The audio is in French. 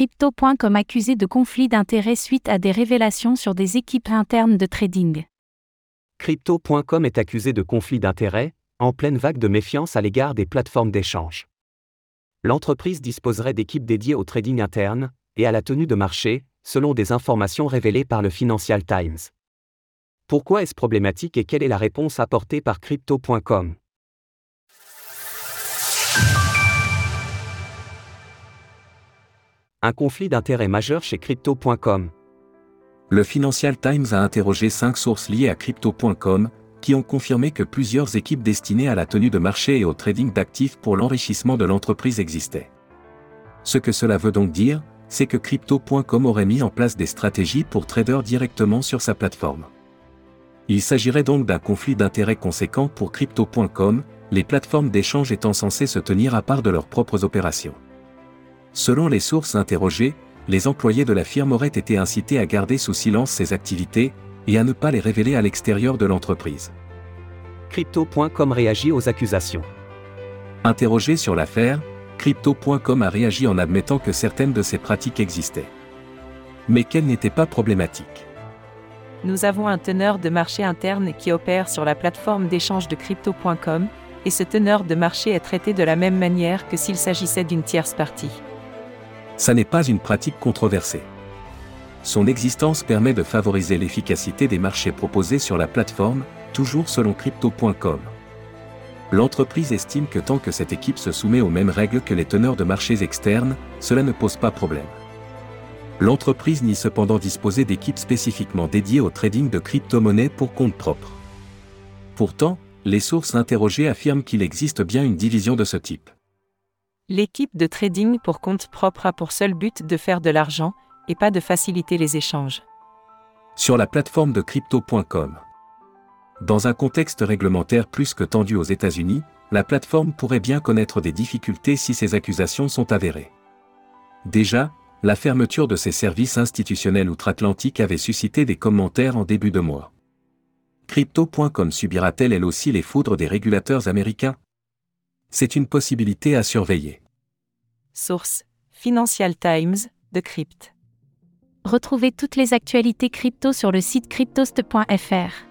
Crypto.com accusé de conflit d'intérêts suite à des révélations sur des équipes internes de trading. Crypto.com est accusé de conflit d'intérêts, en pleine vague de méfiance à l'égard des plateformes d'échange. L'entreprise disposerait d'équipes dédiées au trading interne et à la tenue de marché, selon des informations révélées par le Financial Times. Pourquoi est-ce problématique et quelle est la réponse apportée par Crypto.com Un conflit d'intérêts majeur chez Crypto.com. Le Financial Times a interrogé cinq sources liées à Crypto.com, qui ont confirmé que plusieurs équipes destinées à la tenue de marché et au trading d'actifs pour l'enrichissement de l'entreprise existaient. Ce que cela veut donc dire, c'est que Crypto.com aurait mis en place des stratégies pour traders directement sur sa plateforme. Il s'agirait donc d'un conflit d'intérêts conséquent pour Crypto.com, les plateformes d'échange étant censées se tenir à part de leurs propres opérations. Selon les sources interrogées, les employés de la firme auraient été incités à garder sous silence ces activités et à ne pas les révéler à l'extérieur de l'entreprise. Crypto.com réagit aux accusations. Interrogé sur l'affaire, Crypto.com a réagi en admettant que certaines de ces pratiques existaient. Mais qu'elles n'étaient pas problématiques. Nous avons un teneur de marché interne qui opère sur la plateforme d'échange de crypto.com, et ce teneur de marché est traité de la même manière que s'il s'agissait d'une tierce partie ça n'est pas une pratique controversée. Son existence permet de favoriser l'efficacité des marchés proposés sur la plateforme, toujours selon crypto.com. L'entreprise estime que tant que cette équipe se soumet aux mêmes règles que les teneurs de marchés externes, cela ne pose pas problème. L'entreprise nie cependant disposer d'équipes spécifiquement dédiées au trading de crypto-monnaies pour compte propre. Pourtant, les sources interrogées affirment qu'il existe bien une division de ce type. L'équipe de trading pour compte propre a pour seul but de faire de l'argent, et pas de faciliter les échanges. Sur la plateforme de crypto.com. Dans un contexte réglementaire plus que tendu aux États-Unis, la plateforme pourrait bien connaître des difficultés si ces accusations sont avérées. Déjà, la fermeture de ses services institutionnels outre-Atlantique avait suscité des commentaires en début de mois. Crypto.com subira-t-elle elle aussi les foudres des régulateurs américains? C'est une possibilité à surveiller. Source Financial Times, de Crypt. Retrouvez toutes les actualités crypto sur le site cryptost.fr.